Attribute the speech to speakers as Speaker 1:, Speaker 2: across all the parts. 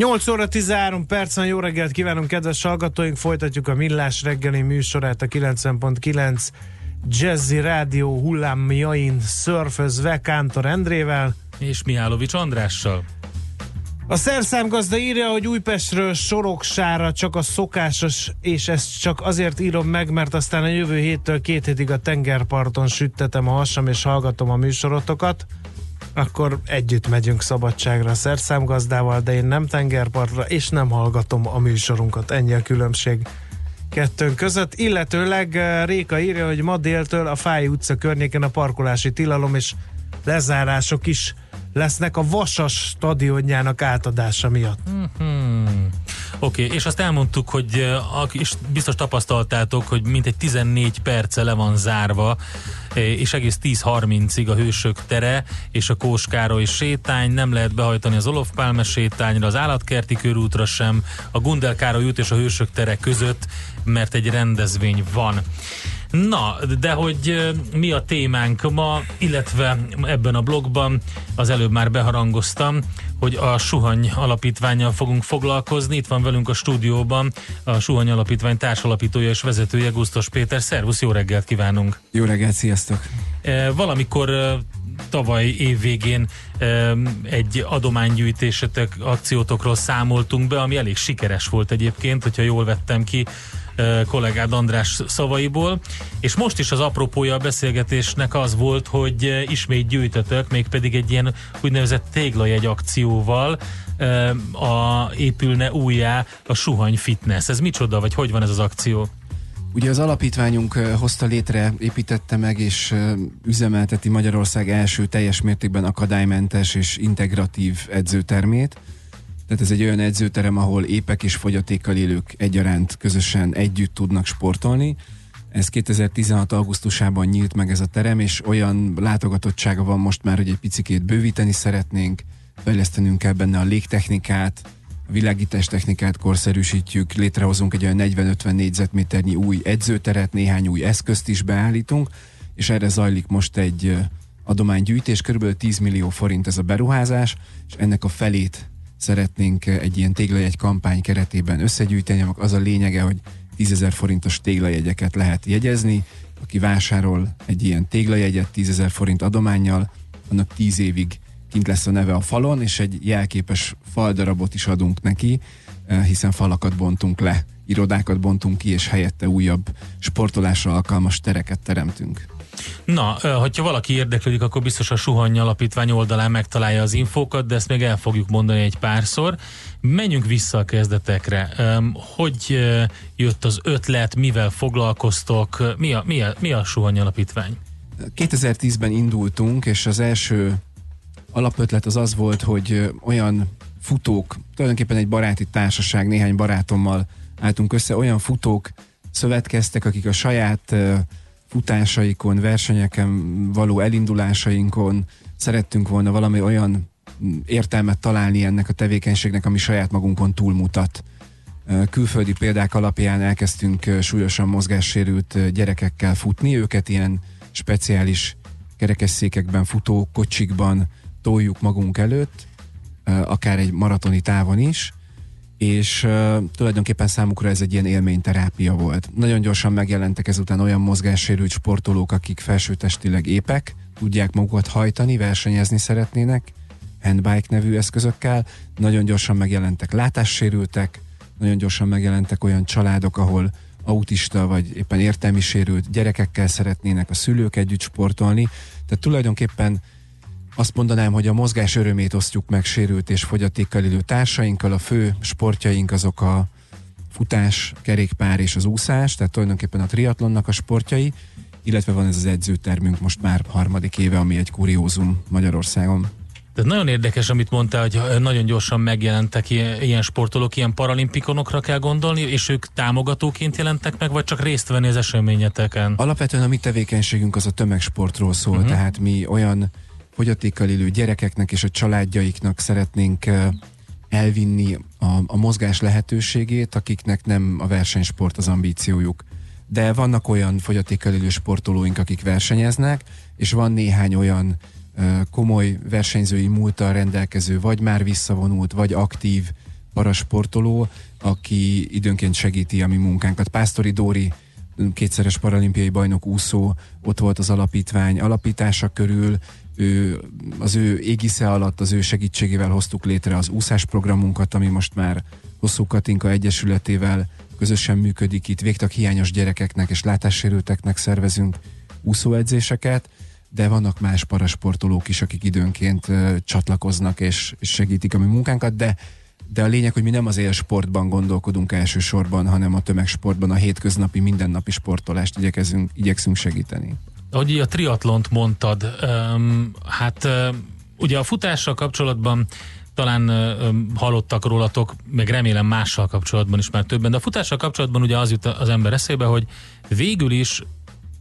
Speaker 1: 8 óra 13 percen jó reggelt kívánunk, kedves hallgatóink! Folytatjuk a Millás reggeli műsorát a 90.9 Jazzy Rádió hullámjain szörfözve Kántor Endrével.
Speaker 2: És Mihálovics Andrással.
Speaker 1: A szerszámgazda írja, hogy Újpestről Soroksára csak a szokásos, és ezt csak azért írom meg, mert aztán a jövő héttől két hétig a tengerparton süttetem a hasam, és hallgatom a műsorotokat akkor együtt megyünk szabadságra szerszámgazdával, de én nem tengerpartra, és nem hallgatom a műsorunkat. Ennyi a különbség kettőnk között. Illetőleg eh, Réka írja, hogy ma déltől a Fáj utca környéken a parkolási tilalom és lezárások is lesznek a Vasas stadionjának átadása miatt.
Speaker 2: Mm-hmm. Oké, okay, és azt elmondtuk, hogy és biztos tapasztaltátok, hogy mintegy 14 perce le van zárva, és egész 10.30-ig a Hősök tere és a Kóskároly sétány, nem lehet behajtani az Olof Pálme sétányra, az Állatkerti körútra sem, a Gundel Károly út és a Hősök tere között, mert egy rendezvény van. Na, de hogy mi a témánk ma, illetve ebben a blogban, az előbb már beharangoztam, hogy a Suhany Alapítványjal fogunk foglalkozni. Itt van velünk a stúdióban a Suhany Alapítvány társalapítója és vezetője Gusztos Péter. Szervusz, jó reggelt kívánunk!
Speaker 3: Jó reggelt, sziasztok!
Speaker 2: Valamikor tavaly év végén egy adománygyűjtésetek, akciótokról számoltunk be, ami elég sikeres volt egyébként, hogyha jól vettem ki kollégád András szavaiból, és most is az apropója a beszélgetésnek az volt, hogy ismét gyűjtötök, mégpedig egy ilyen úgynevezett téglajegy akcióval a, épülne újjá a Suhany Fitness. Ez micsoda, vagy hogy van ez az akció?
Speaker 3: Ugye az alapítványunk hozta létre, építette meg és üzemelteti Magyarország első teljes mértékben akadálymentes és integratív edzőtermét tehát ez egy olyan edzőterem, ahol épek és fogyatékkal élők egyaránt közösen együtt tudnak sportolni. Ez 2016. augusztusában nyílt meg ez a terem, és olyan látogatottsága van most már, hogy egy picikét bővíteni szeretnénk, fejlesztenünk kell benne a légtechnikát, a világítás technikát korszerűsítjük, létrehozunk egy olyan 40-50 négyzetméternyi új edzőteret, néhány új eszközt is beállítunk, és erre zajlik most egy adománygyűjtés, kb. 10 millió forint ez a beruházás, és ennek a felét szeretnénk egy ilyen téglajegy kampány keretében összegyűjteni, az a lényege, hogy 10 forintos téglajegyeket lehet jegyezni, aki vásárol egy ilyen téglajegyet 10 forint adományjal, annak 10 évig kint lesz a neve a falon, és egy jelképes faldarabot is adunk neki, eh, hiszen falakat bontunk le, irodákat bontunk ki, és helyette újabb sportolásra alkalmas tereket teremtünk.
Speaker 2: Na, hogyha valaki érdeklődik, akkor biztos a Suhany Alapítvány oldalán megtalálja az infókat, de ezt még el fogjuk mondani egy párszor. Menjünk vissza a kezdetekre. Hogy jött az ötlet, mivel foglalkoztok, mi a, mi a, mi a Suhany Alapítvány?
Speaker 3: 2010-ben indultunk, és az első alapötlet az az volt, hogy olyan futók, tulajdonképpen egy baráti társaság, néhány barátommal álltunk össze, olyan futók szövetkeztek, akik a saját futásaikon, versenyeken való elindulásainkon szerettünk volna valami olyan értelmet találni ennek a tevékenységnek, ami saját magunkon túlmutat. Külföldi példák alapján elkezdtünk súlyosan mozgássérült gyerekekkel futni, őket ilyen speciális kerekesszékekben, futó kocsikban toljuk magunk előtt, akár egy maratoni távon is, és uh, tulajdonképpen számukra ez egy ilyen élményterápia volt. Nagyon gyorsan megjelentek ezután olyan mozgássérült sportolók, akik felsőtestileg épek, tudják magukat hajtani, versenyezni szeretnének, handbike nevű eszközökkel, nagyon gyorsan megjelentek látássérültek, nagyon gyorsan megjelentek olyan családok, ahol autista vagy éppen értelmi sérült gyerekekkel szeretnének a szülők együtt sportolni. Tehát tulajdonképpen azt mondanám, hogy a mozgás örömét osztjuk meg sérült és fogyatékkal élő társainkkal. A fő sportjaink azok a futás, kerékpár és az úszás, tehát tulajdonképpen a triatlonnak a sportjai, illetve van ez az edzőtermünk most már harmadik éve, ami egy kuriózum Magyarországon.
Speaker 2: Tehát nagyon érdekes, amit mondtál, hogy nagyon gyorsan megjelentek ilyen, ilyen sportolók, ilyen paralimpikonokra kell gondolni, és ők támogatóként jelentek meg, vagy csak részt venni az eseményeteken?
Speaker 3: Alapvetően a mi tevékenységünk az a tömegsportról szól, uh-huh. tehát mi olyan fogyatékkal élő gyerekeknek és a családjaiknak szeretnénk elvinni a, a mozgás lehetőségét, akiknek nem a versenysport az ambíciójuk. De vannak olyan fogyatékkal élő sportolóink, akik versenyeznek, és van néhány olyan komoly versenyzői múltal rendelkező, vagy már visszavonult, vagy aktív parasportoló, aki időnként segíti a mi munkánkat. Pásztori Dóri, kétszeres paralimpiai bajnok úszó, ott volt az alapítvány alapítása körül, ő, az ő égisze alatt, az ő segítségével hoztuk létre az úszásprogramunkat, ami most már Hosszú Katinka Egyesületével közösen működik itt. Végtag hiányos gyerekeknek és látássérülteknek szervezünk úszóedzéseket, de vannak más parasportolók is, akik időnként uh, csatlakoznak és, és segítik a mi munkánkat, de de a lényeg, hogy mi nem az élsportban gondolkodunk elsősorban, hanem a tömegsportban, a hétköznapi, mindennapi sportolást igyekezünk, igyekszünk segíteni.
Speaker 2: Ahogy a triatlont mondtad, um, hát um, ugye a futással kapcsolatban talán um, hallottak rólatok, meg remélem mással kapcsolatban is már többen, de a futással kapcsolatban ugye az jut az ember eszébe, hogy végül is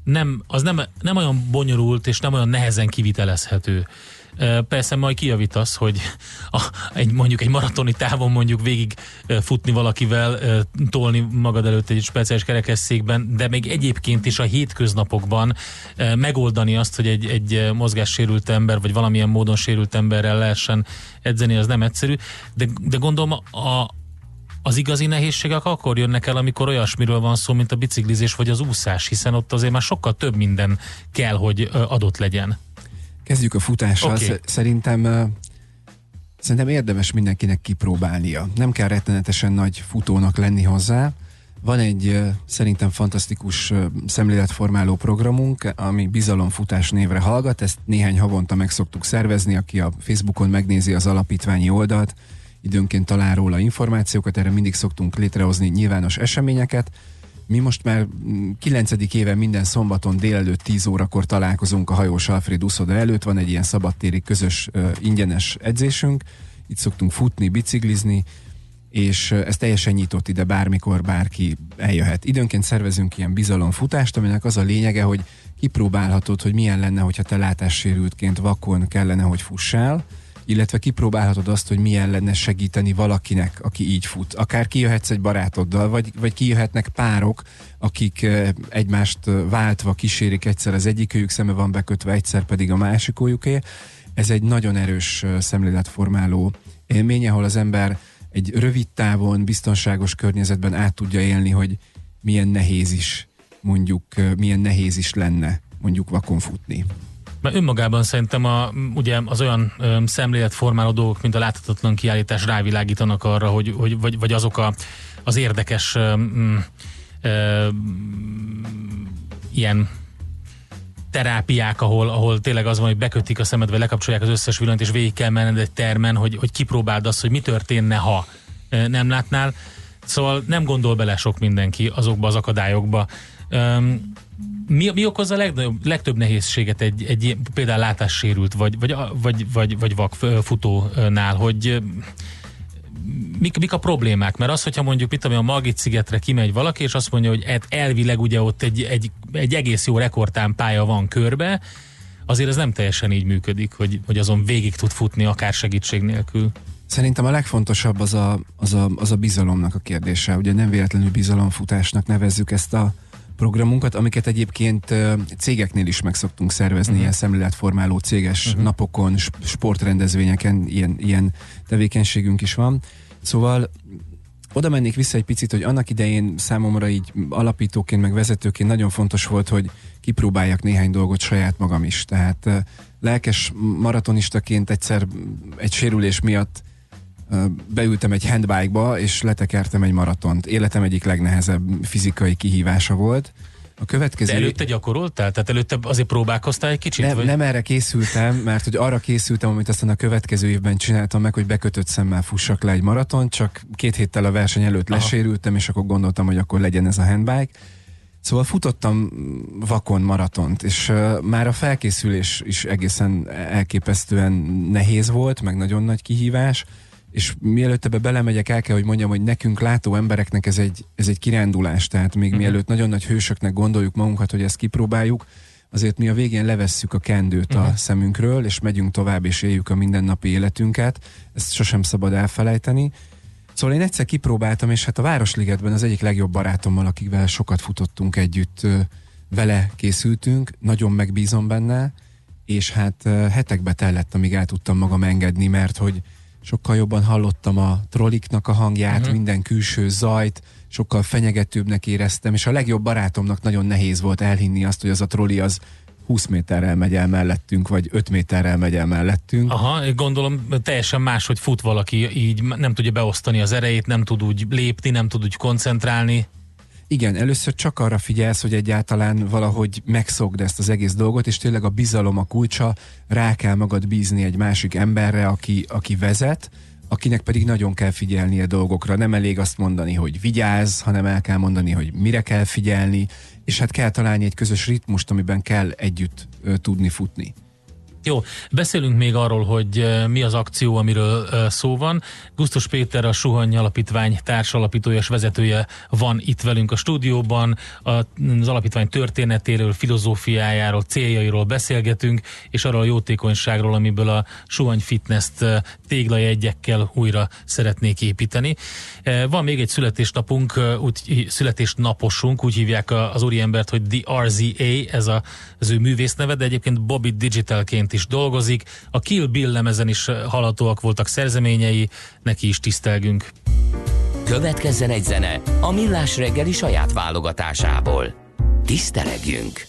Speaker 2: nem, az nem, nem olyan bonyolult és nem olyan nehezen kivitelezhető. Persze majd kijavítasz, hogy a, egy, mondjuk egy maratoni távon mondjuk végig futni valakivel, tolni magad előtt egy speciális kerekesszékben, de még egyébként is a hétköznapokban megoldani azt, hogy egy, egy mozgássérült ember, vagy valamilyen módon sérült emberrel lehessen edzeni, az nem egyszerű. De, de gondolom a, az igazi nehézségek akkor jönnek el, amikor olyasmiről van szó, mint a biciklizés vagy az úszás, hiszen ott azért már sokkal több minden kell, hogy adott legyen.
Speaker 3: Kezdjük a futással. Okay. Szerintem szerintem érdemes mindenkinek kipróbálnia. Nem kell rettenetesen nagy futónak lenni hozzá. Van egy szerintem fantasztikus szemléletformáló programunk, ami bizalomfutás névre hallgat. Ezt néhány havonta meg szoktuk szervezni, aki a Facebookon megnézi az alapítványi oldalt, időnként talál róla információkat, erre mindig szoktunk létrehozni nyilvános eseményeket. Mi most már 9. Mm, éve minden szombaton délelőtt 10 órakor találkozunk a hajós Alfred uszoda előtt, van egy ilyen szabadtéri közös ingyenes edzésünk, itt szoktunk futni, biciklizni, és ez teljesen nyitott ide, bármikor bárki eljöhet. Időnként szervezünk ilyen bizalomfutást, aminek az a lényege, hogy kipróbálhatod, hogy milyen lenne, hogyha te látássérültként vakon kellene, hogy fussál, illetve kipróbálhatod azt, hogy milyen lenne segíteni valakinek, aki így fut. Akár kijöhetsz egy barátoddal, vagy, vagy kijöhetnek párok, akik egymást váltva kísérik egyszer az egyikőjük szeme van bekötve, egyszer pedig a másikójuké. Ez egy nagyon erős szemléletformáló élmény, ahol az ember egy rövid távon, biztonságos környezetben át tudja élni, hogy milyen nehéz is, mondjuk milyen nehéz is lenne mondjuk vakon futni.
Speaker 2: Mert önmagában szerintem a, ugye az olyan ö, szemléletformáló dolgok, mint a láthatatlan kiállítás rávilágítanak arra, hogy, hogy vagy, vagy azok a, az érdekes ö, ö, ilyen terápiák, ahol, ahol tényleg az van, hogy bekötik a szemedbe, lekapcsolják az összes villanyt, és végig kell menned egy termen, hogy, hogy kipróbáld azt, hogy mi történne, ha nem látnál. Szóval nem gondol bele sok mindenki azokba az akadályokba. Mi, mi okozza a legnagyobb, legtöbb nehézséget egy, egy például látássérült vagy, vagy, vagy, vagy, vagy vakfutónál, hogy mik, mik a problémák? Mert az, hogyha mondjuk mit tudom, a Margit szigetre kimegy valaki, és azt mondja, hogy hát elvileg ugye ott egy, egy, egy egész jó rekordtán pálya van körbe, azért ez nem teljesen így működik, hogy, hogy azon végig tud futni akár segítség nélkül.
Speaker 3: Szerintem a legfontosabb az a, az a, az a bizalomnak a kérdése. Ugye nem véletlenül bizalomfutásnak nevezzük ezt a programunkat, amiket egyébként cégeknél is meg szoktunk szervezni, uh-huh. ilyen szemléletformáló céges uh-huh. napokon, sportrendezvényeken ilyen, ilyen tevékenységünk is van. Szóval oda mennék vissza egy picit, hogy annak idején számomra így alapítóként, meg vezetőként nagyon fontos volt, hogy kipróbáljak néhány dolgot saját magam is. Tehát lelkes maratonistaként egyszer egy sérülés miatt beültem egy handbike-ba, és letekertem egy maratont. Életem egyik legnehezebb fizikai kihívása volt.
Speaker 2: A következő... De előtte gyakoroltál? Tehát előtte azért próbálkoztál egy kicsit?
Speaker 3: Nem, vagy? nem erre készültem, mert hogy arra készültem, amit aztán a következő évben csináltam meg, hogy bekötött szemmel fussak le egy maraton, csak két héttel a verseny előtt Aha. lesérültem, és akkor gondoltam, hogy akkor legyen ez a handbike. Szóval futottam vakon maratont, és uh, már a felkészülés is egészen elképesztően nehéz volt, meg nagyon nagy kihívás, és mielőtt ebbe belemegyek, el kell, hogy mondjam, hogy nekünk látó embereknek ez egy, ez egy kirándulás, tehát még uh-huh. mielőtt nagyon nagy hősöknek gondoljuk magunkat, hogy ezt kipróbáljuk, azért mi a végén levesszük a kendőt uh-huh. a szemünkről, és megyünk tovább, és éljük a mindennapi életünket. Ezt sosem szabad elfelejteni. Szóval én egyszer kipróbáltam, és hát a Városligetben az egyik legjobb barátommal, akivel sokat futottunk együtt, vele készültünk, nagyon megbízom benne, és hát hetekbe tellett, amíg el tudtam magam engedni, mert hogy sokkal jobban hallottam a trolliknak a hangját, uh-huh. minden külső zajt, sokkal fenyegetőbbnek éreztem, és a legjobb barátomnak nagyon nehéz volt elhinni azt, hogy az a trolli az 20 méterrel megy el mellettünk, vagy 5 méterrel megy el mellettünk.
Speaker 2: Aha, gondolom teljesen más, hogy fut valaki, így nem tudja beosztani az erejét, nem tud úgy lépni, nem tud úgy koncentrálni.
Speaker 3: Igen, először csak arra figyelsz, hogy egyáltalán valahogy megszokd ezt az egész dolgot, és tényleg a bizalom a kulcsa, rá kell magad bízni egy másik emberre, aki, aki vezet, akinek pedig nagyon kell figyelnie dolgokra. Nem elég azt mondani, hogy vigyázz, hanem el kell mondani, hogy mire kell figyelni, és hát kell találni egy közös ritmust, amiben kell együtt ö, tudni futni.
Speaker 2: Jó, beszélünk még arról, hogy mi az akció, amiről szó van. Gusztus Péter, a Suhany Alapítvány társalapítója és vezetője van itt velünk a stúdióban. Az alapítvány történetéről, filozófiájáról, céljairól beszélgetünk, és arról a jótékonyságról, amiből a Suhany Fitness-t téglajegyekkel újra szeretnék építeni. Van még egy születésnapunk, úgy, születésnaposunk, úgy hívják az úriembert, hogy The RZA, ez a, az ő művészneve, de egyébként Bobby Digitalként is dolgozik. A Kill Bill lemezen is hallhatóak voltak szerzeményei, neki is tisztelgünk.
Speaker 4: Következzen egy zene a Millás reggeli saját válogatásából. Tisztelegjünk!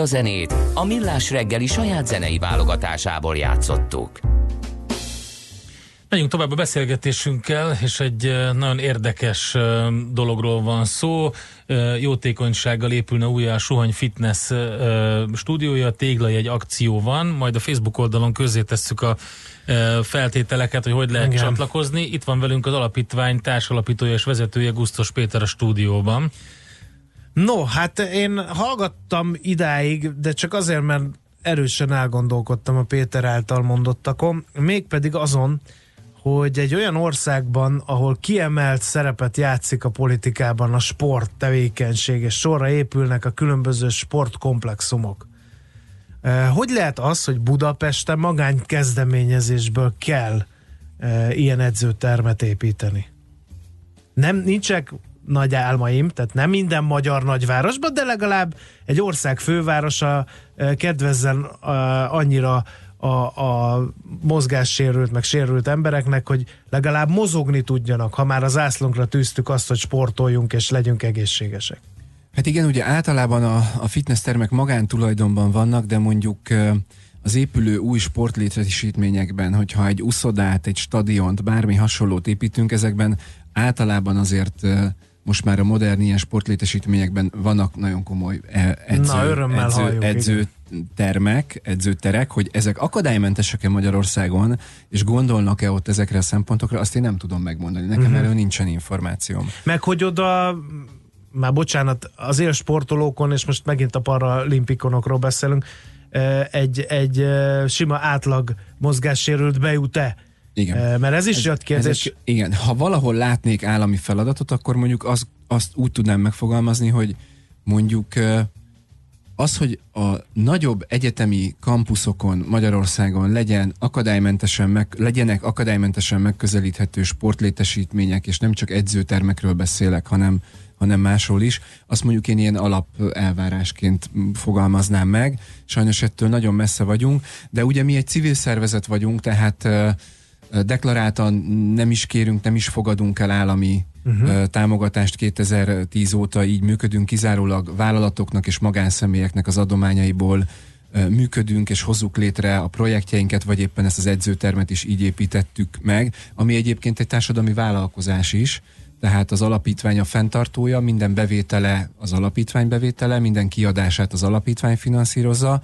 Speaker 4: a zenét a Millás reggeli saját zenei válogatásából játszottuk.
Speaker 2: Megyünk tovább a beszélgetésünkkel, és egy nagyon érdekes dologról van szó. Jótékonysággal épülne újra a Suhany Fitness stúdiója, egy akció van, majd a Facebook oldalon tesszük a feltételeket, hogy hogy lehet Igen. csatlakozni. Itt van velünk az alapítvány társalapítója és vezetője Gusztos Péter a stúdióban.
Speaker 1: No, hát én hallgattam idáig, de csak azért, mert erősen elgondolkodtam a Péter által mondottakon, mégpedig azon, hogy egy olyan országban, ahol kiemelt szerepet játszik a politikában a sport tevékenység, és sorra épülnek a különböző sportkomplexumok. Eh, hogy lehet az, hogy Budapesten magány kezdeményezésből kell e, ilyen edzőtermet építeni? Nem, nincsek nagy álmaim, tehát nem minden magyar nagyvárosban, de legalább egy ország fővárosa kedvezzen annyira a, a mozgássérült, meg sérült embereknek, hogy legalább mozogni tudjanak, ha már az ászlónkra tűztük azt, hogy sportoljunk és legyünk egészségesek.
Speaker 3: Hát igen, ugye általában a, a fitness termek magántulajdonban vannak, de mondjuk az épülő új sportlétesítményekben, hogyha egy uszodát, egy stadiont, bármi hasonlót építünk, ezekben általában azért most már a modern ilyen sportlétesítményekben vannak nagyon komoly edző, Na, edző, halljuk, edző termek, edzőterek, hogy ezek akadálymentesek-e Magyarországon, és gondolnak-e ott ezekre a szempontokra, azt én nem tudom megmondani. Nekem uh-huh. erről nincsen információm.
Speaker 1: Meg hogy oda már bocsánat, az élsportolókon, és most megint a paralimpikonokról beszélünk, egy, egy sima átlag mozgássérült bejut-e?
Speaker 3: Igen.
Speaker 1: Mert ez is ez, jött kérdés.
Speaker 3: Ez, igen, ha valahol látnék állami feladatot, akkor mondjuk az, azt úgy tudnám megfogalmazni, hogy mondjuk az, hogy a nagyobb egyetemi kampuszokon Magyarországon legyen akadálymentesen meg, legyenek akadálymentesen megközelíthető sportlétesítmények, és nem csak edzőtermekről beszélek, hanem hanem másról is, azt mondjuk én ilyen alap elvárásként fogalmaznám meg. Sajnos ettől nagyon messze vagyunk, de ugye mi egy civil szervezet vagyunk, tehát deklaráltan nem is kérünk, nem is fogadunk el állami uh-huh. támogatást 2010 óta, így működünk kizárólag vállalatoknak és magánszemélyeknek az adományaiból működünk és hozzuk létre a projektjeinket, vagy éppen ezt az edzőtermet is így építettük meg, ami egyébként egy társadalmi vállalkozás is, tehát az alapítvány a fenntartója, minden bevétele az alapítvány bevétele, minden kiadását az alapítvány finanszírozza.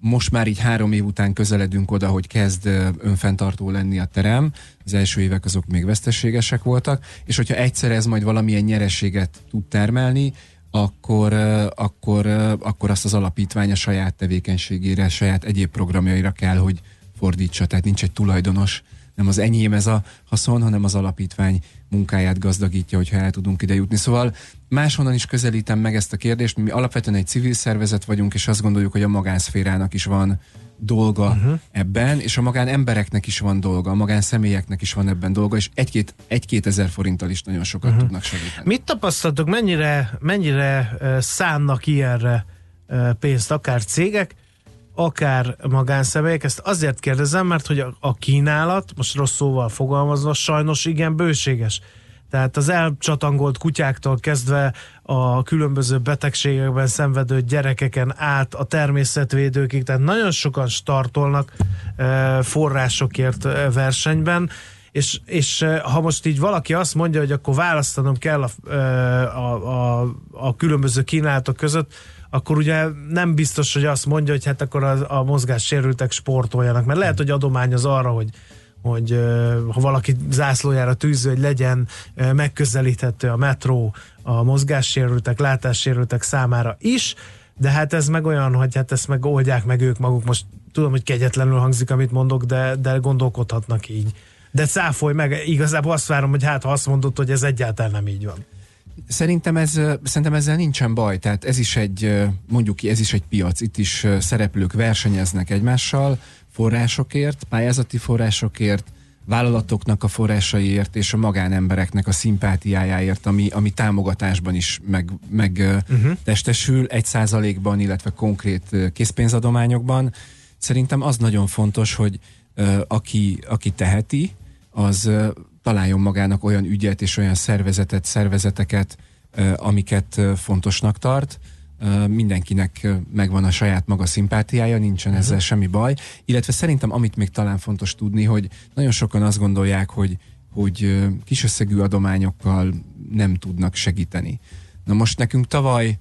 Speaker 3: Most már így három év után közeledünk oda, hogy kezd önfenntartó lenni a terem. Az első évek azok még veszteségesek voltak, és hogyha egyszer ez majd valamilyen nyereséget tud termelni, akkor, akkor, akkor azt az alapítvány a saját tevékenységére, saját egyéb programjaira kell, hogy fordítsa. Tehát nincs egy tulajdonos, nem az enyém ez a haszon, hanem az alapítvány munkáját gazdagítja, hogyha el tudunk ide jutni. Szóval máshonnan is közelítem meg ezt a kérdést. Mi alapvetően egy civil szervezet vagyunk, és azt gondoljuk, hogy a magánszférának is van dolga uh-huh. ebben, és a magán embereknek is van dolga, a magán személyeknek is van ebben dolga, és egy-két, egy-két ezer forinttal is nagyon sokat uh-huh. tudnak segíteni.
Speaker 1: Mit tapasztaltok, mennyire, mennyire szánnak ilyenre pénzt akár cégek, akár magánszemélyek, ezt azért kérdezem, mert hogy a, a kínálat, most rossz szóval fogalmazva, sajnos igen bőséges. Tehát az elcsatangolt kutyáktól kezdve a különböző betegségekben szenvedő gyerekeken át a természetvédőkig, tehát nagyon sokan startolnak e, forrásokért e, versenyben, és, és e, ha most így valaki azt mondja, hogy akkor választanom kell a, a, a, a különböző kínálatok között, akkor ugye nem biztos, hogy azt mondja, hogy hát akkor a, a mozgássérültek sportoljanak, mert lehet, hogy adomány az arra, hogy hogy ha valaki zászlójára tűző, hogy legyen megközelíthető a metró a mozgássérültek, látássérültek számára is, de hát ez meg olyan, hogy hát ezt meg oldják meg ők maguk. Most tudom, hogy kegyetlenül hangzik, amit mondok, de, de gondolkodhatnak így. De cáfolj meg, igazából azt várom, hogy hát ha azt mondod, hogy ez egyáltalán nem így van.
Speaker 3: Szerintem, ez, szerintem ezzel nincsen baj, tehát ez is egy, mondjuk ki, ez is egy piac, itt is szereplők versenyeznek egymással, forrásokért, pályázati forrásokért, vállalatoknak a forrásaiért és a magánembereknek a szimpátiájáért, ami, ami támogatásban is meg, meg uh-huh. testesül, egy százalékban, illetve konkrét készpénzadományokban. Szerintem az nagyon fontos, hogy aki, aki teheti, az találjon magának olyan ügyet és olyan szervezetet, szervezeteket, amiket fontosnak tart, mindenkinek megvan a saját maga szimpátiája, nincsen ezzel uh-huh. semmi baj. Illetve szerintem, amit még talán fontos tudni, hogy nagyon sokan azt gondolják, hogy, hogy kisösszegű adományokkal nem tudnak segíteni. Na most nekünk tavaly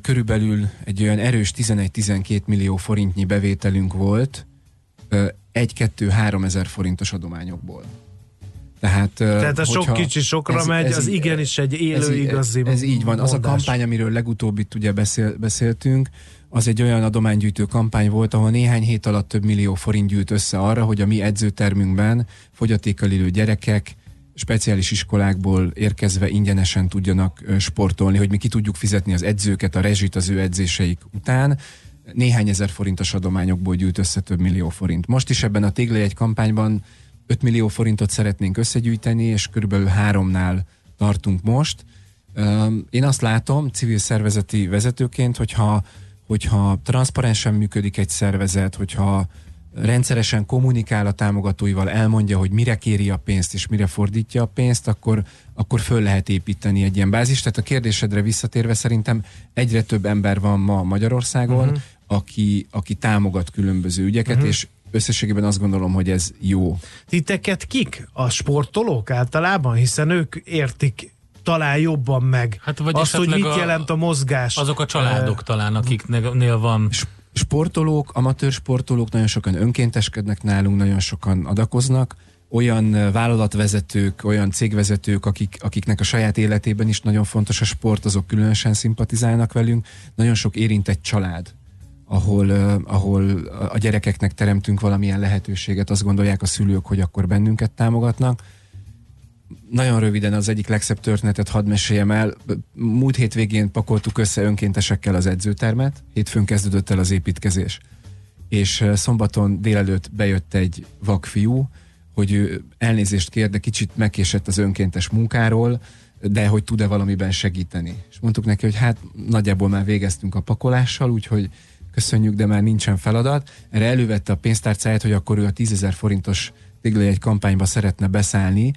Speaker 3: körülbelül egy olyan erős 11-12 millió forintnyi bevételünk volt 1-2-3 ezer forintos adományokból.
Speaker 1: Tehát, Tehát a hogyha, sok kicsi sokra ez, megy, ez, az igenis egy élő ez, igazi
Speaker 3: Ez, ez így van. Mondás. Az a kampány, amiről legutóbb itt ugye beszél, beszéltünk, az egy olyan adománygyűjtő kampány volt, ahol néhány hét alatt több millió forint gyűjt össze arra, hogy a mi edzőtermünkben fogyatékkal élő gyerekek speciális iskolákból érkezve ingyenesen tudjanak sportolni, hogy mi ki tudjuk fizetni az edzőket, a rezsit az ő edzéseik után. Néhány ezer forintos adományokból gyűjt össze több millió forint. Most is ebben a egy kampányban 5 millió forintot szeretnénk összegyűjteni, és körülbelül háromnál tartunk most. Én azt látom civil szervezeti vezetőként, hogyha, hogyha transzparensen működik egy szervezet, hogyha rendszeresen kommunikál a támogatóival, elmondja, hogy mire kéri a pénzt és mire fordítja a pénzt, akkor, akkor föl lehet építeni egy ilyen bázist. Tehát a kérdésedre visszatérve szerintem egyre több ember van ma Magyarországon, uh-huh. aki, aki támogat különböző ügyeket, uh-huh. és összességében azt gondolom, hogy ez jó.
Speaker 1: Titeket kik? A sportolók általában? Hiszen ők értik talán jobban meg hát vagy azt, hogy mit a, jelent a mozgás.
Speaker 2: Azok a családok uh, talán, akiknél van
Speaker 3: sportolók, amatőr sportolók, nagyon sokan önkénteskednek nálunk, nagyon sokan adakoznak, olyan vállalatvezetők, olyan cégvezetők, akik, akiknek a saját életében is nagyon fontos a sport, azok különösen szimpatizálnak velünk. Nagyon sok érintett család, ahol, ahol a gyerekeknek teremtünk valamilyen lehetőséget, azt gondolják a szülők, hogy akkor bennünket támogatnak nagyon röviden az egyik legszebb történetet hadd meséljem el. Múlt hétvégén pakoltuk össze önkéntesekkel az edzőtermet, hétfőn kezdődött el az építkezés. És szombaton délelőtt bejött egy vakfiú, hogy ő elnézést kér, de kicsit megkésett az önkéntes munkáról, de hogy tud-e valamiben segíteni. És mondtuk neki, hogy hát nagyjából már végeztünk a pakolással, úgyhogy köszönjük, de már nincsen feladat. Erre elővette a pénztárcáját, hogy akkor ő a 10 forintos tégla egy kampányba szeretne beszállni,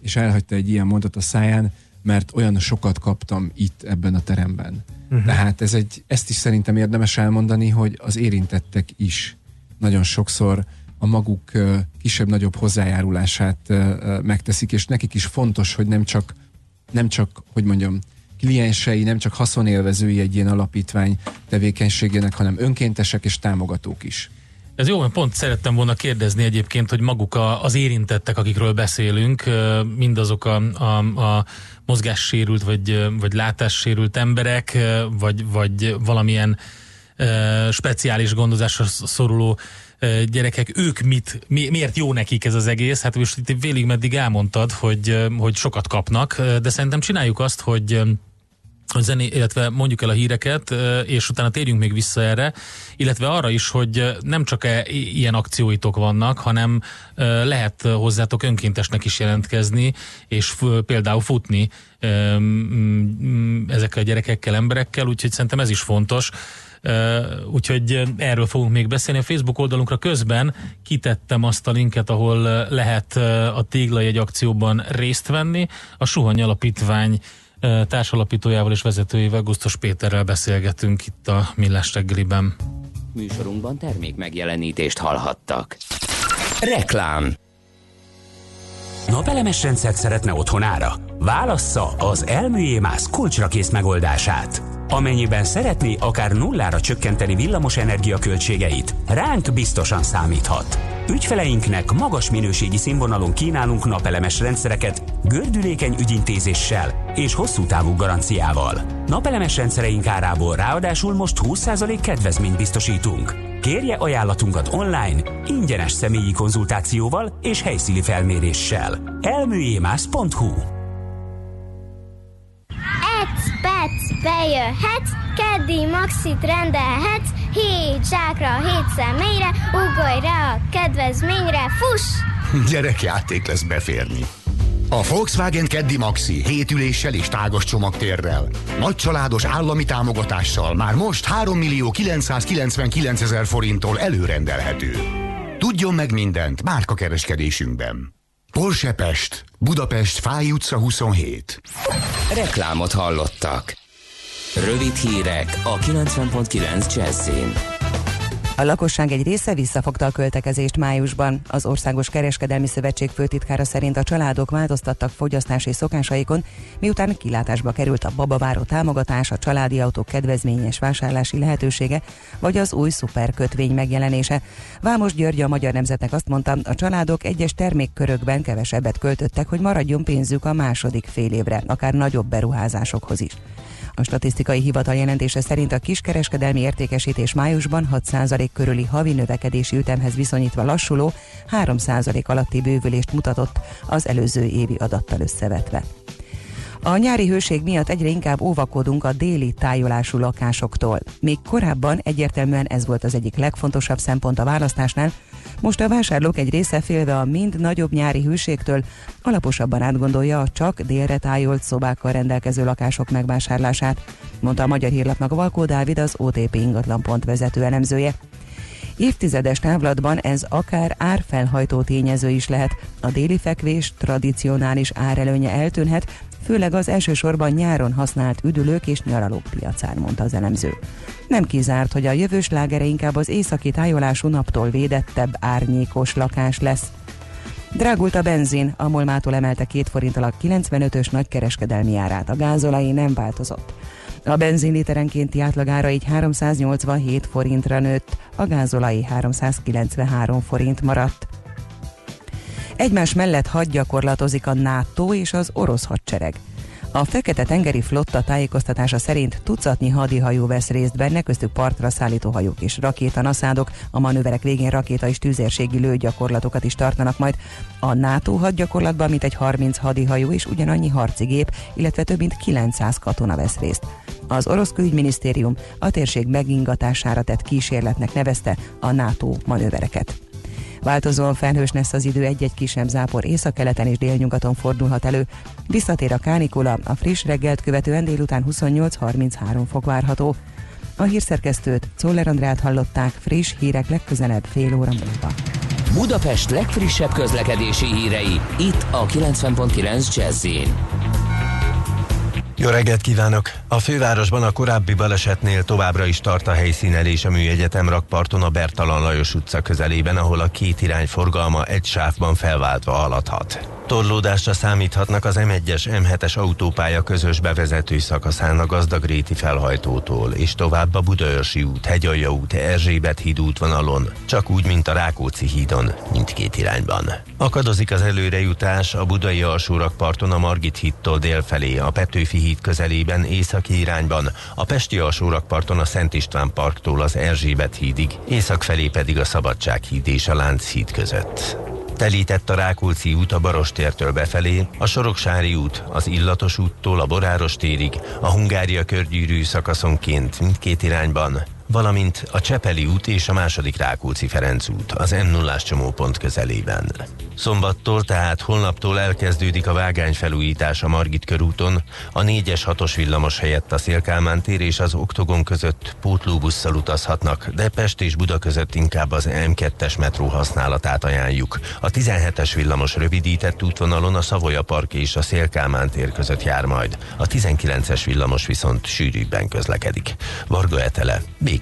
Speaker 3: és elhagyta egy ilyen mondat a száján, mert olyan sokat kaptam itt ebben a teremben. Uh-huh. Tehát ez egy, ezt is szerintem érdemes elmondani, hogy az érintettek is nagyon sokszor a maguk kisebb-nagyobb hozzájárulását megteszik, és nekik is fontos, hogy nem csak, nem csak, hogy mondjam, kliensei, nem csak haszonélvezői egy ilyen alapítvány tevékenységének, hanem önkéntesek és támogatók is.
Speaker 2: Ez jó, mert pont szerettem volna kérdezni egyébként, hogy maguk az érintettek, akikről beszélünk, mindazok a, a, a mozgássérült vagy, vagy látássérült emberek, vagy, vagy valamilyen speciális gondozásra szoruló gyerekek, ők mit, mi, miért jó nekik ez az egész? Hát most itt végig meddig elmondtad, hogy, hogy sokat kapnak, de szerintem csináljuk azt, hogy a zené, illetve mondjuk el a híreket, és utána térjünk még vissza erre, illetve arra is, hogy nem csak e, ilyen akcióitok vannak, hanem lehet hozzátok önkéntesnek is jelentkezni, és például futni ezekkel a gyerekekkel, emberekkel, úgyhogy szerintem ez is fontos. Úgyhogy erről fogunk még beszélni. A Facebook oldalunkra közben kitettem azt a linket, ahol lehet a egy akcióban részt venni. A Suhany Alapítvány társalapítójával és vezetőjével, Gusztos Péterrel beszélgetünk itt a Millás reggeliben.
Speaker 4: Műsorunkban termék megjelenítést hallhattak. Reklám
Speaker 5: Napelemes rendszert szeretne otthonára? Válassza az Elműjémász kulcsra kész megoldását. Amennyiben szeretné akár nullára csökkenteni villamos energia költségeit, ránk biztosan számíthat. Ügyfeleinknek magas minőségi színvonalon kínálunk napelemes rendszereket, gördülékeny ügyintézéssel és hosszú távú garanciával. Napelemes rendszereink árából ráadásul most 20% kedvezményt biztosítunk. Kérje ajánlatunkat online, ingyenes személyi konzultációval és helyszíni felméréssel. elműjémász.hu
Speaker 6: Ec, pec, bejöhetsz, keddi maxit rendelhetsz, hét zsákra, hét személyre, ugorj rá a kedvezményre, fuss!
Speaker 7: Gyerekjáték lesz beférni. A Volkswagen Keddi Maxi hétüléssel és tágas csomagtérrel. Nagy családos állami támogatással már most 3 millió 999 ezer forinttól előrendelhető. Tudjon meg mindent márka kereskedésünkben. Porsche Pest, Budapest, Fáj utca 27.
Speaker 4: Reklámot hallottak. Rövid hírek a 90.9 Jazzin.
Speaker 8: A lakosság egy része visszafogta a költekezést májusban. Az Országos Kereskedelmi Szövetség főtitkára szerint a családok változtattak fogyasztási szokásaikon, miután kilátásba került a babaváró támogatás, a családi autók kedvezményes vásárlási lehetősége, vagy az új szuperkötvény megjelenése. Vámos György a Magyar Nemzetnek azt mondta, a családok egyes termékkörökben kevesebbet költöttek, hogy maradjon pénzük a második fél évre, akár nagyobb beruházásokhoz is. A statisztikai hivatal jelentése szerint a kiskereskedelmi értékesítés májusban 6% körüli havi növekedési ütemhez viszonyítva lassuló 3% alatti bővülést mutatott az előző évi adattal összevetve. A nyári hőség miatt egyre inkább óvakodunk a déli tájolású lakásoktól. Még korábban egyértelműen ez volt az egyik legfontosabb szempont a választásnál, most a vásárlók egy része félve a mind nagyobb nyári hőségtől alaposabban átgondolja a csak délre tájolt szobákkal rendelkező lakások megvásárlását, mondta a Magyar Hírlapnak Valkó Dávid az OTP ingatlan.pont vezető elemzője. Évtizedes távlatban ez akár árfelhajtó tényező is lehet. A déli fekvés tradicionális árelőnye eltűnhet, főleg az elsősorban nyáron használt üdülők és nyaralók piacán, mondta az elemző. Nem kizárt, hogy a jövős lágere inkább az északi tájolású naptól védettebb árnyékos lakás lesz. Drágult a benzin, a Molmától emelte két forint alatt 95-ös nagykereskedelmi árát, a gázolai nem változott. A benzin literenkénti átlagára így 387 forintra nőtt, a gázolai 393 forint maradt. Egymás mellett hadgyakorlatozik a NATO és az orosz hadsereg. A Fekete-tengeri flotta tájékoztatása szerint tucatnyi hadihajó vesz részt benne, köztük partra szállító hajók és rakétanaszádok. A manőverek végén rakéta és tüzérségi lőgyakorlatokat is tartanak majd. A NATO hadgyakorlatban mintegy 30 hadihajó és ugyanannyi harci gép, illetve több mint 900 katona vesz részt. Az orosz külügyminisztérium a térség megingatására tett kísérletnek nevezte a NATO manővereket. Változóan felhős lesz az idő, egy-egy kisebb zápor északkeleten és délnyugaton fordulhat elő. Visszatér a kánikula, a friss reggelt követően délután 28-33 fok várható. A hírszerkesztőt, Czoller Andrát hallották, friss hírek legközelebb fél óra múlva.
Speaker 4: Budapest legfrissebb közlekedési hírei, itt a 90.9 jazz
Speaker 9: jó reggelt kívánok! A fővárosban a korábbi balesetnél továbbra is tart a helyszínelés a Műegyetem rakparton a Bertalan Lajos utca közelében, ahol a két irány forgalma egy sávban felváltva haladhat. Torlódásra számíthatnak az M1-es, M7-es autópálya közös bevezető szakaszán a Gazdagréti felhajtótól, és tovább a Budaörsi út, Hegyalja út, Erzsébet híd útvonalon, csak úgy, mint a Rákóczi hídon, mindkét irányban. Akadozik az előrejutás a budai alsórakparton a Margit hídtól délfelé, a Petőfi híd közelében északi irányban, a Pesti alsórakparton a Szent István parktól az Erzsébet hídig, észak felé pedig a Szabadság híd és a Lánchíd között. Telített a Rákóczi út a Barostértől befelé, a Soroksári út az Illatos úttól a Boráros térig, a Hungária körgyűrű szakaszonként mindkét irányban, valamint a Csepeli út és a második Rákóczi Ferenc út az m 0 csomópont közelében. Szombattól, tehát holnaptól elkezdődik a vágány felújítás a Margit körúton, a 4-es 6-os villamos helyett a Szélkálmán tér és az Oktogon között pótlóbusszal utazhatnak, de Pest és Buda között inkább az M2-es metró használatát ajánljuk. A 17-es villamos rövidített útvonalon a Szavoya Park és a Szélkálmán tér között jár majd. A 19-es villamos viszont sűrűbben közlekedik. Varga Etele, BKK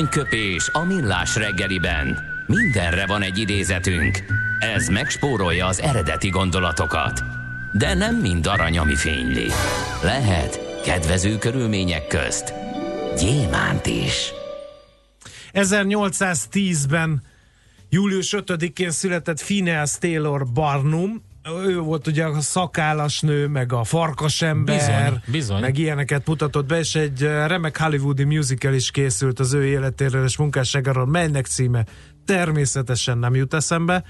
Speaker 4: Aranyköpés a millás reggeliben. Mindenre van egy idézetünk. Ez megspórolja az eredeti gondolatokat. De nem mind arany, ami fényli. Lehet kedvező körülmények közt gyémánt is.
Speaker 1: 1810-ben július 5-én született Phineas Taylor Barnum, ő volt ugye a szakállas nő, meg a farkasember,
Speaker 2: Bizony, bizony.
Speaker 1: meg ilyeneket mutatott be, és egy eh, remek hollywoodi musical is készült az ő életéről és munkásságáról, melynek címe természetesen nem jut eszembe.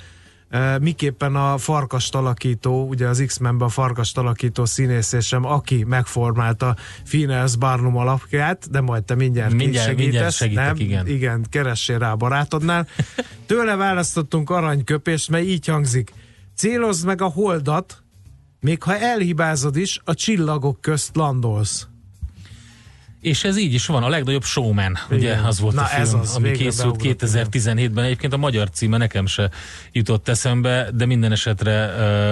Speaker 1: Eh, Miképpen a farkast alakító, ugye az X-Menben a farkast alakító színészésem, aki megformálta Phineas Barnum alapját, de majd te mindjárt,
Speaker 2: Mindjárt-
Speaker 1: segítesz,
Speaker 2: mindjárt segítek,
Speaker 1: nem?
Speaker 2: igen.
Speaker 1: Igen, keressél rá a barátodnál. Tőle választottunk aranyköpést, mely így hangzik. Célozd meg a holdat, még ha elhibázod is, a csillagok közt landolsz.
Speaker 2: És ez így is van, a legnagyobb showman, ugye
Speaker 1: Igen.
Speaker 2: az volt
Speaker 1: Na,
Speaker 2: a film,
Speaker 1: ez az,
Speaker 2: ami készült
Speaker 1: beugrott,
Speaker 2: 2017-ben. Egyébként a magyar címe nekem se jutott eszembe, de minden esetre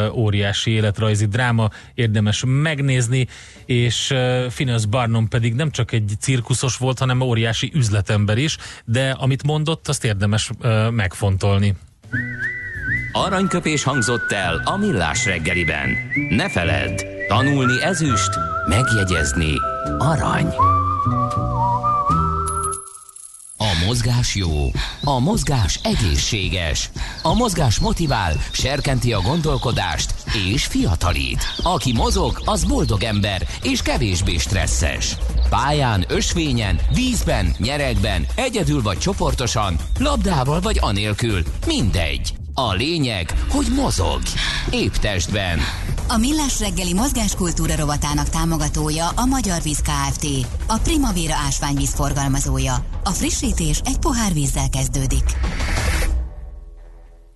Speaker 2: uh, óriási életrajzi dráma, érdemes megnézni, és uh, Phineas Barnum pedig nem csak egy cirkuszos volt, hanem óriási üzletember is, de amit mondott, azt érdemes uh, megfontolni.
Speaker 4: Aranyköpés hangzott el a millás reggeliben. Ne feledd, tanulni ezüst, megjegyezni arany. A mozgás jó, a mozgás egészséges, a mozgás motivál, serkenti a gondolkodást és fiatalít. Aki mozog, az boldog ember és kevésbé stresszes. Pályán, ösvényen, vízben, nyeregben, egyedül vagy csoportosan, labdával vagy anélkül, mindegy. A lényeg, hogy mozog. Épp testben.
Speaker 10: A Millás reggeli mozgáskultúra rovatának támogatója a Magyar Víz Kft. A Primavera ásványvíz forgalmazója. A frissítés egy pohár vízzel kezdődik.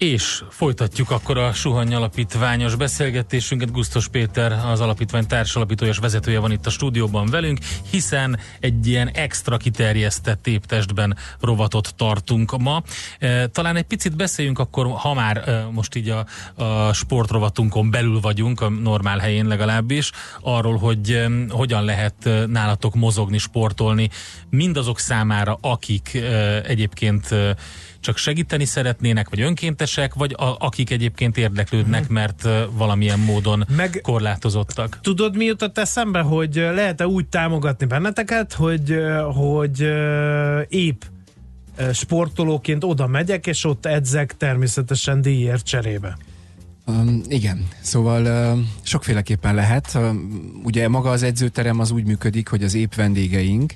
Speaker 2: És folytatjuk akkor a Suhany Alapítványos beszélgetésünket. Gusztos Péter, az alapítvány társalapítója és vezetője van itt a stúdióban velünk, hiszen egy ilyen extra kiterjesztett téptestben rovatot tartunk ma. E, Talán egy picit beszéljünk akkor, ha már e, most így a, a sportrovatunkon belül vagyunk, a normál helyén legalábbis, arról, hogy e, hogyan lehet nálatok mozogni, sportolni, mindazok számára, akik egyébként csak segíteni szeretnének, vagy önkéntesek, vagy a, akik egyébként érdeklődnek, mert uh, valamilyen módon
Speaker 1: Meg-
Speaker 2: korlátozottak.
Speaker 1: Tudod, mi jutott eszembe, hogy lehet-e úgy támogatni benneteket, hogy, hogy épp sportolóként oda megyek, és ott edzek természetesen díjért cserébe.
Speaker 3: Um, igen, szóval uh, sokféleképpen lehet. Um, ugye maga az edzőterem az úgy működik, hogy az épp vendégeink,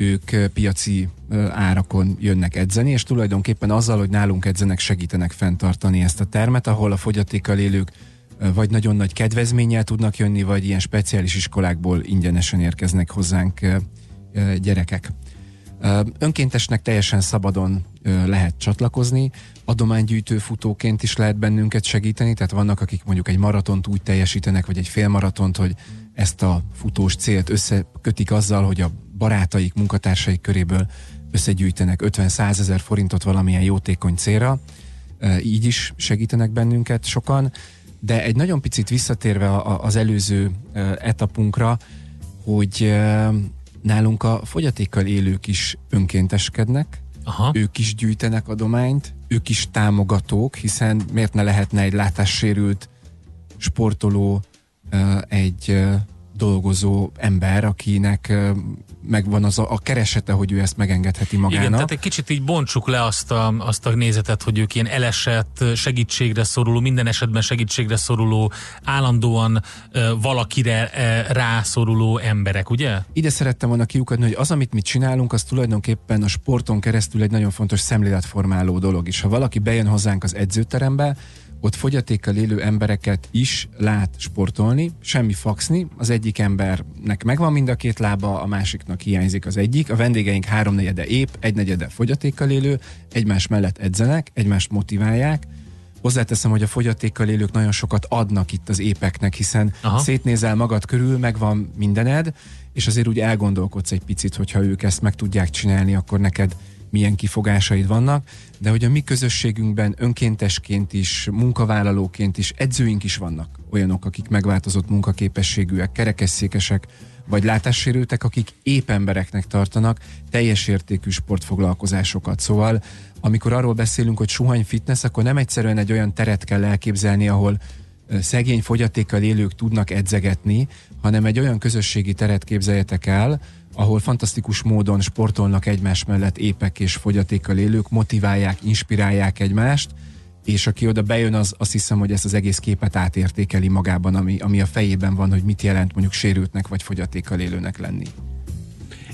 Speaker 3: ők piaci árakon jönnek edzeni, és tulajdonképpen azzal, hogy nálunk edzenek, segítenek fenntartani ezt a termet, ahol a fogyatékkal élők vagy nagyon nagy kedvezménnyel tudnak jönni, vagy ilyen speciális iskolákból ingyenesen érkeznek hozzánk gyerekek. Önkéntesnek teljesen szabadon lehet csatlakozni, adománygyűjtő futóként is lehet bennünket segíteni, tehát vannak, akik mondjuk egy maratont úgy teljesítenek, vagy egy félmaratont, hogy ezt a futós célt összekötik azzal, hogy a barátaik, munkatársaik köréből összegyűjtenek 50-100 ezer forintot valamilyen jótékony célra, így is segítenek bennünket sokan, de egy nagyon picit visszatérve az előző etapunkra, hogy nálunk a fogyatékkal élők is önkénteskednek,
Speaker 2: Aha.
Speaker 3: ők is gyűjtenek adományt, ők is támogatók, hiszen miért ne lehetne egy látássérült sportoló egy dolgozó ember, akinek megvan az a, a keresete, hogy ő ezt megengedheti magának.
Speaker 2: Igen, tehát egy kicsit így bontsuk le azt a, azt a nézetet, hogy ők ilyen elesett, segítségre szoruló, minden esetben segítségre szoruló, állandóan ö, valakire ö, rászoruló emberek, ugye?
Speaker 3: Ide szerettem volna kiukadni, hogy az, amit mi csinálunk, az tulajdonképpen a sporton keresztül egy nagyon fontos szemléletformáló dolog is. Ha valaki bejön hozzánk az edzőterembe, ott fogyatékkal élő embereket is lát sportolni, semmi faxni, az egyik embernek megvan mind a két lába, a másiknak hiányzik az egyik, a vendégeink háromnegyede épp, egynegyede fogyatékkal élő, egymás mellett edzenek, egymást motiválják, Hozzáteszem, hogy a fogyatékkal élők nagyon sokat adnak itt az épeknek, hiszen.
Speaker 2: Aha.
Speaker 3: szétnézel magad körül, megvan mindened, és azért úgy elgondolkodsz egy picit, hogyha ők ezt meg tudják csinálni, akkor neked milyen kifogásaid vannak, de hogy a mi közösségünkben önkéntesként is, munkavállalóként is, edzőink is vannak olyanok, akik megváltozott munkaképességűek, kerekesszékesek, vagy látássérültek, akik épp embereknek tartanak teljes értékű sportfoglalkozásokat. Szóval amikor arról beszélünk, hogy suhany fitness, akkor nem egyszerűen egy olyan teret kell elképzelni, ahol szegény fogyatékkal élők tudnak edzegetni, hanem egy olyan közösségi teret képzeljetek el, ahol fantasztikus módon sportolnak egymás mellett épek és fogyatékkal élők, motiválják, inspirálják egymást, és aki oda bejön, az azt hiszem, hogy ezt az egész képet átértékeli magában, ami, ami a fejében van, hogy mit jelent mondjuk sérültnek vagy fogyatékkal élőnek lenni.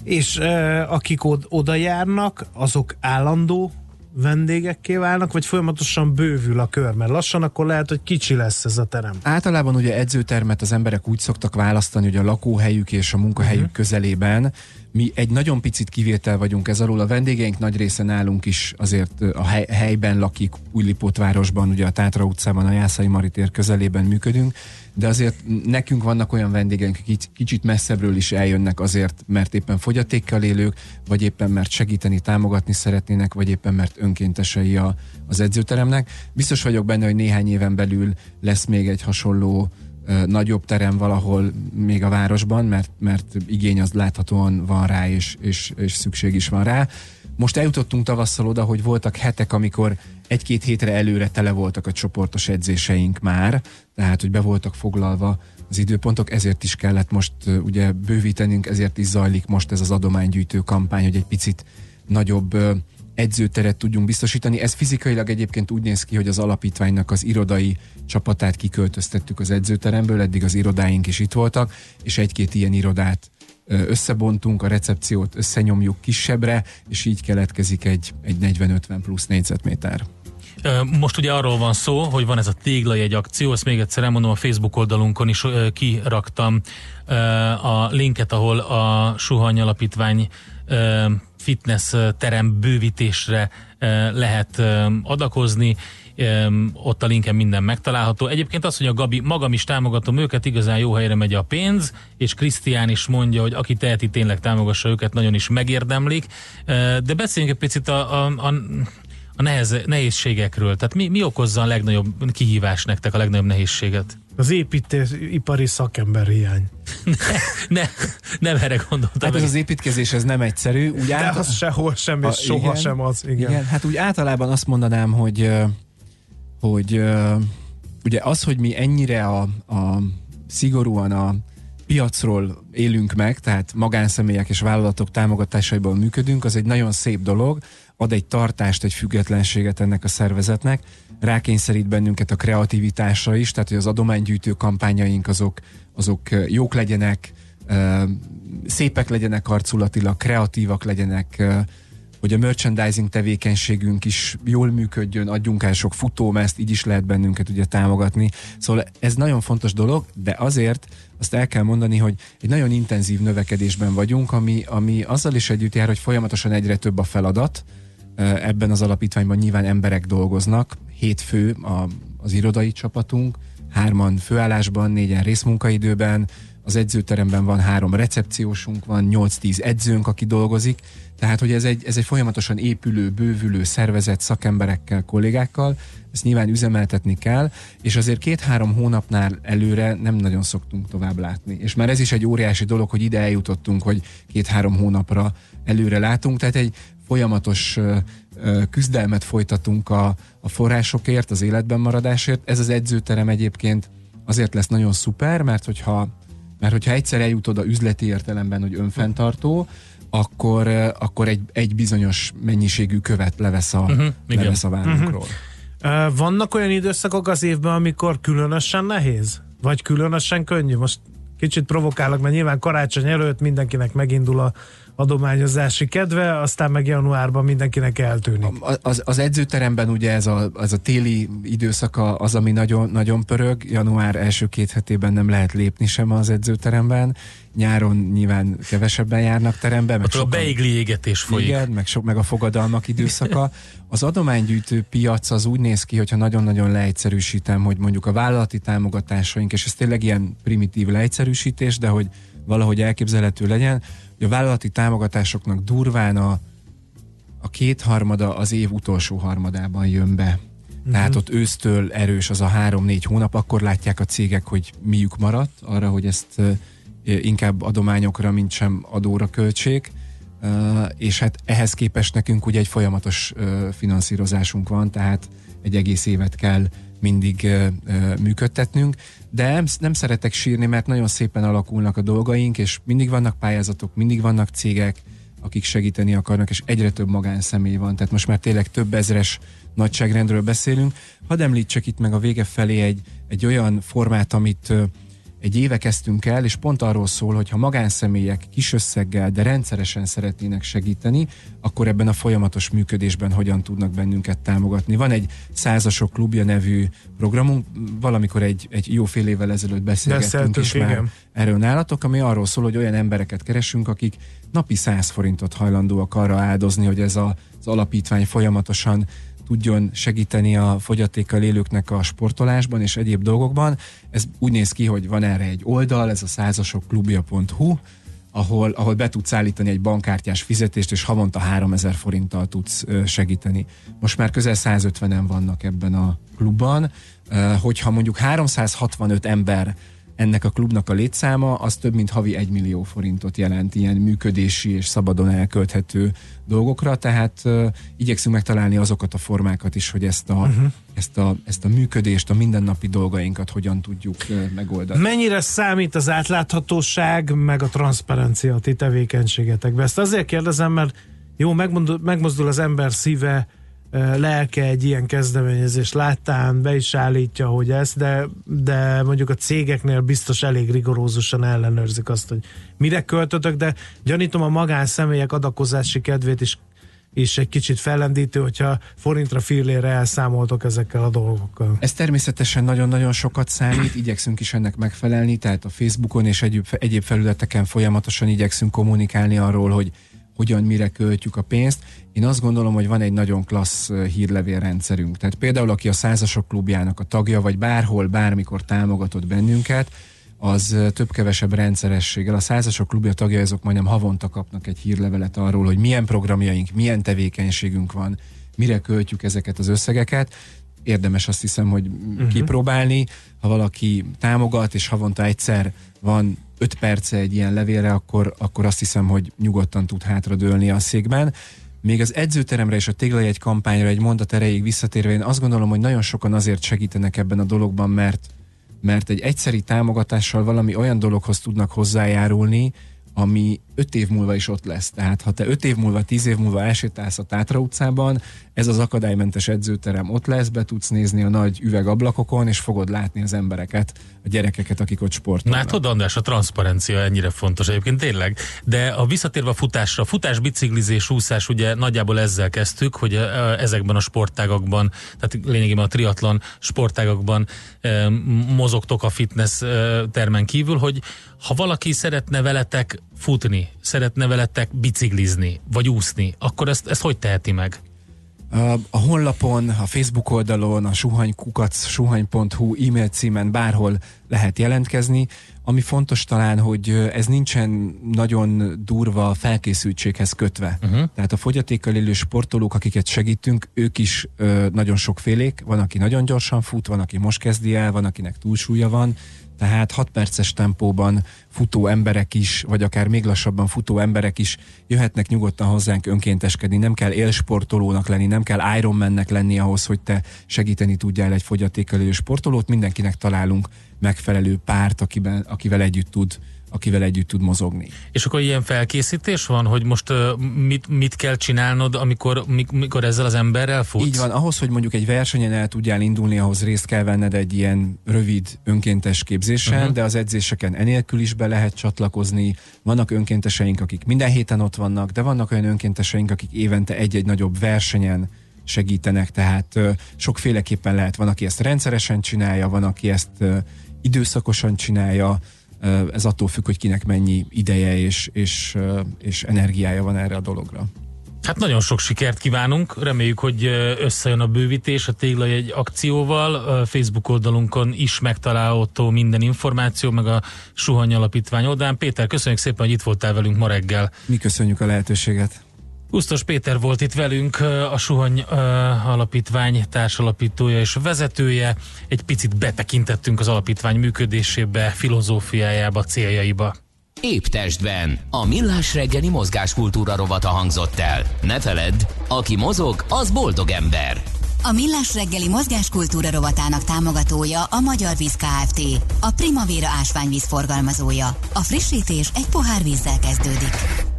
Speaker 1: És e, akik od- oda járnak, azok állandó vendégekké válnak, vagy folyamatosan bővül a kör, mert lassan akkor lehet, hogy kicsi lesz ez a terem.
Speaker 3: Általában ugye edzőtermet az emberek úgy szoktak választani, hogy a lakóhelyük és a munkahelyük uh-huh. közelében. Mi egy nagyon picit kivétel vagyunk ez alól. A vendégeink nagy része nálunk is azért a hely, helyben lakik, Újlipótvárosban, ugye a Tátra utcában, a Jászai Maritér közelében működünk, de azért nekünk vannak olyan vendégeink, akik kicsit messzebbről is eljönnek azért, mert éppen fogyatékkal élők, vagy éppen mert segíteni, támogatni szeretnének, vagy éppen mert önkéntesei a, az edzőteremnek. Biztos vagyok benne, hogy néhány éven belül lesz még egy hasonló nagyobb terem valahol még a városban, mert, mert igény az láthatóan van rá, és, és, és szükség is van rá. Most eljutottunk tavasszal oda, hogy voltak hetek, amikor egy-két hétre előre tele voltak a csoportos edzéseink már, tehát hogy be voltak foglalva az időpontok, ezért is kellett most ugye bővítenünk, ezért is zajlik most ez az adománygyűjtő kampány, hogy egy picit nagyobb edzőteret tudjunk biztosítani. Ez fizikailag egyébként úgy néz ki, hogy az alapítványnak az irodai csapatát kiköltöztettük az edzőteremből, eddig az irodáink is itt voltak, és egy-két ilyen irodát összebontunk, a recepciót összenyomjuk kisebbre, és így keletkezik egy, egy 40-50 plusz négyzetméter.
Speaker 2: Most ugye arról van szó, hogy van ez a téglajegy akció, ezt még egyszer elmondom, a Facebook oldalunkon is kiraktam a linket, ahol a Suhany Alapítvány fitness terem bővítésre lehet adakozni, ott a linken minden megtalálható. Egyébként az, hogy a Gabi, magam is támogatom őket, igazán jó helyre megy a pénz, és Krisztián is mondja, hogy aki teheti, tényleg támogassa őket, nagyon is megérdemlik. De beszéljünk egy picit a, a, a a nehez, nehézségekről. Tehát mi, mi okozza a legnagyobb kihívás nektek, a legnagyobb nehézséget?
Speaker 1: Az építőipari szakember hiány.
Speaker 2: ne, ne, nem erre gondoltam.
Speaker 3: Hát ez az építkezés, ez nem egyszerű. Úgy
Speaker 1: De át... az sehol sem, és soha igen, sem az. Igen.
Speaker 3: igen. Hát úgy általában azt mondanám, hogy hogy ugye az, hogy mi ennyire a, a szigorúan a piacról élünk meg, tehát magánszemélyek és vállalatok támogatásaiból működünk, az egy nagyon szép dolog, ad egy tartást, egy függetlenséget ennek a szervezetnek, rákényszerít bennünket a kreativitásra is, tehát hogy az adománygyűjtő kampányaink azok, azok jók legyenek, szépek legyenek arculatilag, kreatívak legyenek, hogy a merchandising tevékenységünk is jól működjön, adjunk el sok futómezt, így is lehet bennünket ugye támogatni. Szóval ez nagyon fontos dolog, de azért azt el kell mondani, hogy egy nagyon intenzív növekedésben vagyunk, ami, ami azzal is együtt jár, hogy folyamatosan egyre több a feladat, Ebben az alapítványban nyilván emberek dolgoznak, hét fő a, az irodai csapatunk, hárman főállásban, négyen részmunkaidőben, az edzőteremben van három recepciósunk, van 8-10 edzőnk, aki dolgozik, tehát hogy ez egy, ez egy folyamatosan épülő, bővülő szervezet szakemberekkel, kollégákkal, ezt nyilván üzemeltetni kell, és azért két-három hónapnál előre nem nagyon szoktunk tovább látni. És már ez is egy óriási dolog, hogy ide eljutottunk, hogy két-három hónapra előre látunk, tehát egy folyamatos küzdelmet folytatunk a, a forrásokért, az életben maradásért. Ez az edzőterem egyébként azért lesz nagyon szuper, mert hogyha, mert hogyha egyszer eljut oda üzleti értelemben, hogy önfenntartó, akkor, akkor egy, egy bizonyos mennyiségű követ levesz a, uh-huh, levesz a vállunkról.
Speaker 1: Uh-huh. Vannak olyan időszakok az évben, amikor különösen nehéz? Vagy különösen könnyű? Most kicsit provokálok, mert nyilván karácsony előtt mindenkinek megindul a adományozási kedve, aztán meg januárban mindenkinek eltűnik.
Speaker 3: Az, az edzőteremben ugye ez a, az a téli időszaka az, ami nagyon, nagyon pörög. Január első két hetében nem lehet lépni sem az edzőteremben. Nyáron nyilván kevesebben járnak terembe.
Speaker 2: Meg sokan, a beigli égetés folyik.
Speaker 3: Igen, meg, sok, meg a fogadalmak időszaka. Az adománygyűjtő piac az úgy néz ki, hogyha nagyon-nagyon leegyszerűsítem, hogy mondjuk a vállalati támogatásaink, és ez tényleg ilyen primitív leegyszerűsítés, de hogy valahogy elképzelhető legyen, a vállalati támogatásoknak durván a, a kétharmada az év utolsó harmadában jön be. Tehát ott ősztől erős az a három-négy hónap, akkor látják a cégek, hogy miük maradt arra, hogy ezt inkább adományokra, mint sem adóra költsék. Ö, És hát ehhez képest nekünk ugye egy folyamatos finanszírozásunk van, tehát egy egész évet kell mindig működtetnünk, de nem, szeretek sírni, mert nagyon szépen alakulnak a dolgaink, és mindig vannak pályázatok, mindig vannak cégek, akik segíteni akarnak, és egyre több magánszemély van, tehát most már tényleg több ezres nagyságrendről beszélünk. Hadd említsek itt meg a vége felé egy, egy olyan formát, amit egy éve kezdtünk el, és pont arról szól, hogy ha magánszemélyek kis összeggel, de rendszeresen szeretnének segíteni, akkor ebben a folyamatos működésben hogyan tudnak bennünket támogatni. Van egy százasok klubja nevű programunk, valamikor egy, egy jó fél évvel ezelőtt beszélgettünk
Speaker 1: Beszéltünk,
Speaker 3: is már
Speaker 1: igen.
Speaker 3: erről nálatok, ami arról szól, hogy olyan embereket keresünk, akik napi 100 forintot hajlandóak arra áldozni, hogy ez a, az alapítvány folyamatosan tudjon segíteni a fogyatékkal élőknek a sportolásban és egyéb dolgokban. Ez úgy néz ki, hogy van erre egy oldal, ez a százasokklubja.hu, ahol, ahol be tudsz állítani egy bankkártyás fizetést, és havonta 3000 forinttal tudsz segíteni. Most már közel 150-en vannak ebben a klubban. Hogyha mondjuk 365 ember ennek a klubnak a létszáma, az több mint havi 1 millió forintot jelent ilyen működési és szabadon elkölthető dolgokra, tehát uh, igyekszünk megtalálni azokat a formákat is, hogy ezt a, uh-huh. ezt, a, ezt a működést, a mindennapi dolgainkat hogyan tudjuk uh, megoldani.
Speaker 1: Mennyire számít az átláthatóság, meg a transzparencia a ti tevékenységetekben? Ezt azért kérdezem, mert jó, megmozdul, megmozdul az ember szíve, lelke egy ilyen kezdeményezés láttán, be is állítja, hogy ez, de, de mondjuk a cégeknél biztos elég rigorózusan ellenőrzik azt, hogy mire költötök, de gyanítom a magánszemélyek adakozási kedvét is is egy kicsit fellendítő, hogyha forintra fillére elszámoltok ezekkel a dolgokkal.
Speaker 3: Ez természetesen nagyon-nagyon sokat számít, igyekszünk is ennek megfelelni, tehát a Facebookon és egyéb, egyéb felületeken folyamatosan igyekszünk kommunikálni arról, hogy hogyan, mire költjük a pénzt. Én azt gondolom, hogy van egy nagyon klassz hírlevélrendszerünk. Tehát például, aki a Százasok klubjának a tagja, vagy bárhol, bármikor támogatott bennünket, az több-kevesebb rendszerességgel. A Százasok klubja tagja, azok majdnem havonta kapnak egy hírlevelet arról, hogy milyen programjaink, milyen tevékenységünk van, mire költjük ezeket az összegeket. Érdemes azt hiszem, hogy uh-huh. kipróbálni. Ha valaki támogat, és havonta egyszer van 5 perce egy ilyen levélre, akkor, akkor azt hiszem, hogy nyugodtan tud hátradőlni a székben. Még az edzőteremre és a téglajegy kampányra egy mondat erejéig visszatérve, én azt gondolom, hogy nagyon sokan azért segítenek ebben a dologban, mert, mert egy egyszeri támogatással valami olyan dologhoz tudnak hozzájárulni, ami öt év múlva is ott lesz. Tehát ha te öt év múlva, tíz év múlva elsétálsz a Tátra utcában, ez az akadálymentes edzőterem ott lesz, be tudsz nézni a nagy üvegablakokon, és fogod látni az embereket, a gyerekeket, akik ott sportolnak.
Speaker 2: Látod, András, a transzparencia ennyire fontos egyébként tényleg. De a visszatérve a futásra, futás, biciklizés, úszás, ugye nagyjából ezzel kezdtük, hogy ezekben a sportágakban, tehát lényegében a triatlon sportágakban mozogtok a fitness ö, termen kívül, hogy ha valaki szeretne veletek futni, szeretne veletek biciklizni, vagy úszni, akkor ezt, ezt hogy teheti meg?
Speaker 3: A, honlapon, a Facebook oldalon, a suhanykukac, suhany.hu e-mail címen bárhol lehet jelentkezni. Ami fontos talán, hogy ez nincsen nagyon durva felkészültséghez kötve. Uh-huh. Tehát a fogyatékkal élő sportolók, akiket segítünk, ők is ö, nagyon sokfélék. Van, aki nagyon gyorsan fut, van, aki most kezdi el, van, akinek túlsúlya van. Tehát 6 perces tempóban futó emberek is, vagy akár még lassabban futó emberek is jöhetnek nyugodtan hozzánk önkénteskedni. Nem kell élsportolónak lenni, nem kell Ironmannek lenni ahhoz, hogy te segíteni tudjál egy fogyatékkal sportolót. Mindenkinek találunk megfelelő párt, akiben, akivel együtt tud akivel együtt tud mozogni.
Speaker 2: És akkor ilyen felkészítés van, hogy most uh, mit, mit kell csinálnod, amikor, mik- mikor ezzel az emberrel futsz?
Speaker 3: Így van, ahhoz, hogy mondjuk egy versenyen el tudjál indulni, ahhoz részt kell venned egy ilyen rövid önkéntes képzésen,
Speaker 2: Mhm.
Speaker 3: uh-huh. de az edzéseken enélkül is be lehet csatlakozni. Vannak önkénteseink, akik minden héten ott vannak, de vannak olyan önkénteseink, akik évente egy-egy nagyobb versenyen segítenek, tehát ö, sokféleképpen lehet. Van, aki ezt rendszeresen csinálja, van, aki ezt ö, időszakosan csinálja, ez attól függ, hogy kinek mennyi ideje és, és, és energiája van erre a dologra.
Speaker 2: Hát nagyon sok sikert kívánunk, reméljük, hogy összejön a bővítés a téglai egy akcióval, Facebook oldalunkon is megtalálható minden információ, meg a Suhany Alapítvány oldalán. Péter, köszönjük szépen, hogy itt voltál velünk ma reggel.
Speaker 3: Mi köszönjük a lehetőséget.
Speaker 2: Usztos Péter volt itt velünk, a Suhany uh, Alapítvány társalapítója és vezetője. Egy picit betekintettünk az alapítvány működésébe, filozófiájába, céljaiba.
Speaker 4: Épp testben a millás reggeli mozgáskultúra rovata hangzott el. Ne feledd, aki mozog, az boldog ember.
Speaker 10: A Millás reggeli mozgáskultúra rovatának támogatója a Magyar Víz Kft. A Primavera ásványvíz forgalmazója. A frissítés egy pohár vízzel kezdődik.